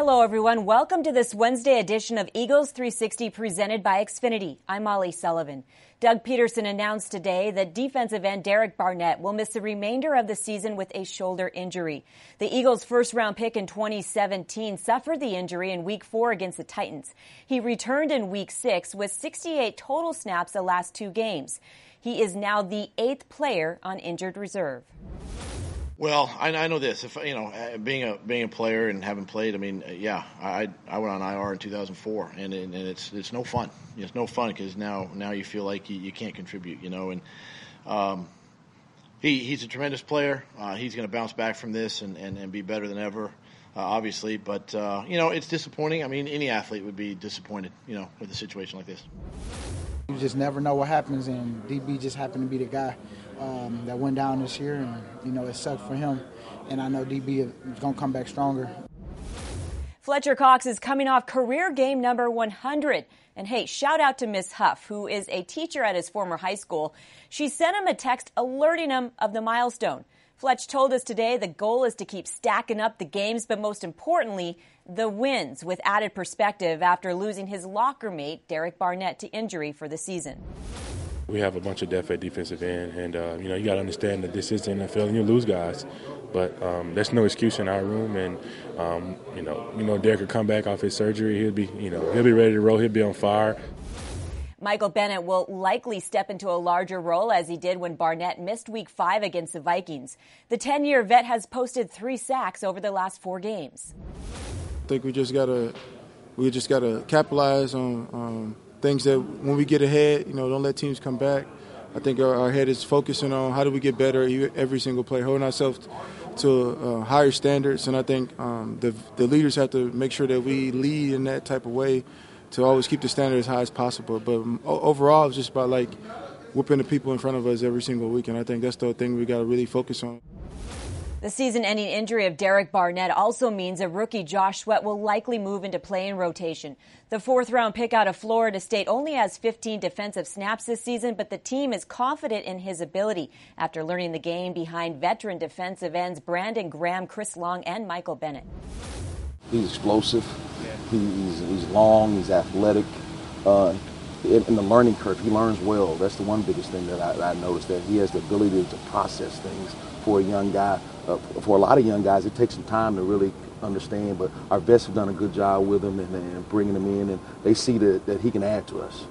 Hello, everyone. Welcome to this Wednesday edition of Eagles 360 presented by Xfinity. I'm Molly Sullivan. Doug Pederson announced today that defensive end Derek Barnett will miss the remainder of the season with a shoulder injury. The Eagles' first round pick in 2017 suffered the injury in week four against the Titans. He returned in week six with 68 total snaps the last two games. He is now the eighth player on injured reserve. Well, I, I, know this. If you know, uh, being a being a player and having played, I mean, uh, yeah, I I went on IR in 2004, and and it's it's no fun. It's no fun because now now you feel like you, you can't contribute, you know, and um, he he's a tremendous player. Uh, he's going to bounce back from this and, and, and be better than ever, uh, obviously. But uh, you know, it's disappointing. I mean, any athlete would be disappointed, you know, with a situation like this. You just never know what happens, and DB just happened to be the guy um, that went down this year, and you know it sucked for him. And I know DB is to come back stronger. Fletcher Cox is coming off career game number 100. And hey, shout out to Miss Huff, who is a teacher at his former high school. She sent him a text alerting him of the milestone. Fletch told us today the goal is to keep stacking up the games, but most importantly, the wins with added perspective after losing his locker mate, Derek Barnett, to injury for the season. We have a bunch of depth at defensive end, and uh, you know you got to understand that this is the NFL, and you lose guys, but um, there's no excuse in our room. And um, you know, you know, Derek will come back off his surgery. He'll be, you know, he'll be ready to roll. He'll be on fire. Michael Bennett will likely step into a larger role as he did when Barnett missed week five against the Vikings. The 10 year vet has posted three sacks over the last four games. I think we just got to we just got to capitalize on um, things that when we get ahead, you know, don't let teams come back. I think our, our head is focusing on how do we get better every single play, holding ourselves to uh, higher standards. And I think um, the, the leaders have to make sure that we lead in that type of way to always keep the standard as high as possible. But um, overall, it's just about like whooping the people in front of us every single week. And I think that's the thing we got to really focus on. The season ending injury of Derek Barnett also means a rookie Josh Sweat will likely move into play in rotation. The fourth round pick out of Florida State only has 15 defensive snaps this season, but the team is confident in his ability after learning the game behind veteran defensive ends Brandon Graham, Chris Long, and Michael Bennett. He's explosive. He's, he's long. He's athletic. Uh, in, in, the learning curve, he learns well. That's the one biggest thing that I, I noticed that he has the ability to process things for a young guy uh, for a lot of young guys, it takes some time to really understand. But our vets have done a good job with him and, and bringing him in, and they see that, that he can add to us.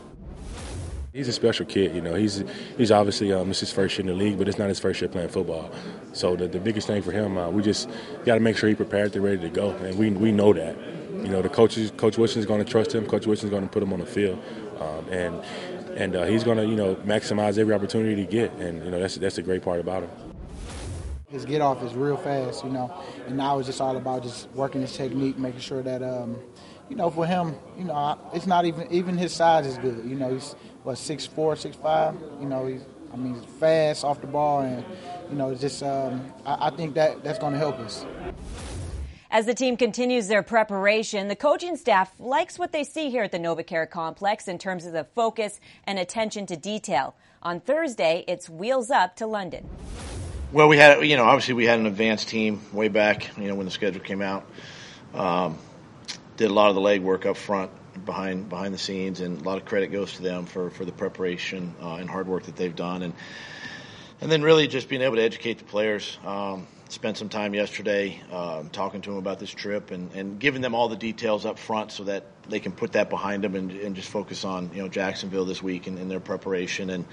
He's a special kid, you know. He's he's obviously um, is his first year in the league, but it's not his first year playing football. So the, the biggest thing for him, uh, we just got to make sure he's prepared, and ready to go, and we we know that. You know, the coaches, Coach Wilson's going to trust him. Coach Wilson's going to put him on the field, um, and and uh, he's going to you know maximize every opportunity to get, and you know that's that's a great part about him. His get off is real fast, you know, and now it's just all about just working his technique, making sure that, um, you know, for him, you know, it's not even even his size is good. You know, he's what six four, six five. You know, he's I mean, fast off the ball, and you know, just um, I, I think that that's going to help us. As the team continues their preparation, the coaching staff likes what they see here at the NovaCare complex in terms of the focus and attention to detail. On Thursday, it's wheels up to London. Well, we had, you know, obviously we had an advanced team way back, you know, when the schedule came out. Um, did a lot of the legwork up front, behind behind the scenes, and a lot of credit goes to them for, for the preparation uh, and hard work that they've done, and and then really just being able to educate the players. Um, spent some time yesterday um, talking to them about this trip and, and giving them all the details up front so that they can put that behind them and, and just focus on you know Jacksonville this week and, and their preparation and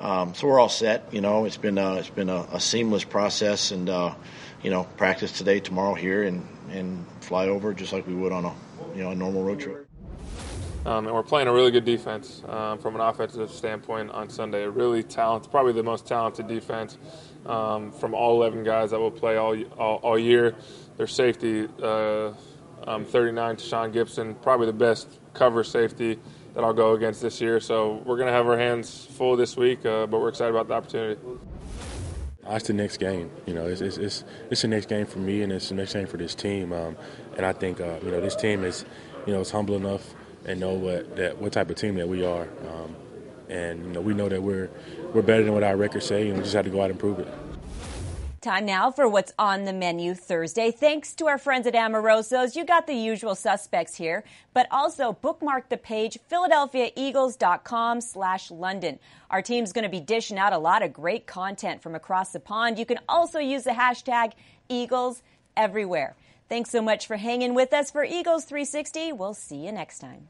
um, so we're all set. You know, it's been a, it's been a, a seamless process, and uh, you know, practice today, tomorrow here, and and fly over just like we would on a you know a normal road trip. Um, and we're playing a really good defense um, from an offensive standpoint on Sunday. A really talented, probably the most talented defense um, from all 11 guys that will play all all, all year. Their safety, uh, um, 39 Tashaun Gipson, probably the best cover safety that I'll go against this year. So we're going to have our hands full this week, uh, but we're excited about the opportunity. It's the next game. You know, it's, it's, it's, it's, the next game for me, and it's the next game for this team. Um, and I think uh, you know this team is, you know, is humble enough and know what that what type of team that we are. Um, and you know, we know that we're we're better than what our records say, and we just have to go out and prove it. Time now for what's on the menu Thursday. Thanks to our friends at Amoroso's, you got the usual suspects here, but also bookmark the page philadelphiaeagles.com slash London. Our team's going to be dishing out a lot of great content from across the pond. You can also use the hashtag Eagles everywhere. Thanks so much for hanging with us for Eagles 360. We'll see you next time.